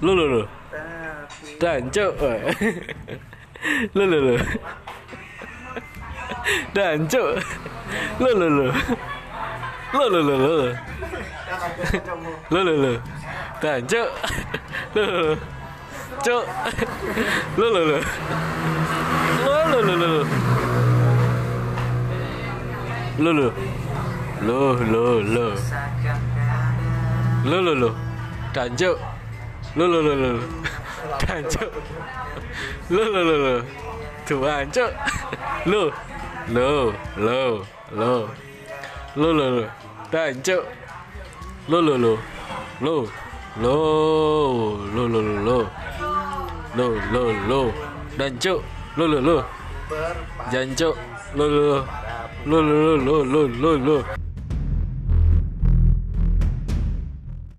Lu lu lu. Dan cuk. Lu lu lu. Dan cuk. Lu lu lu. Lu lu lu lu. Lu lu lu. Dan cuk. Lu lu. Cuk. Lu lu lu. Lu lu lu lu. Lu lu. Lu lu lu. Lu lu. Dan cuk. Lu lu lu lu. Dan cuk. Lu lu lu lu. Tuan cuk. Lu. Lu lu lu. Lu lu lu. Dan cuk. Lu lu lu. Lu. Lu. Lu lu lu lu. Lu lu lu. Dan cuk. Lu lu lu. Lu lu lu. Lu lu lu lu lu lu.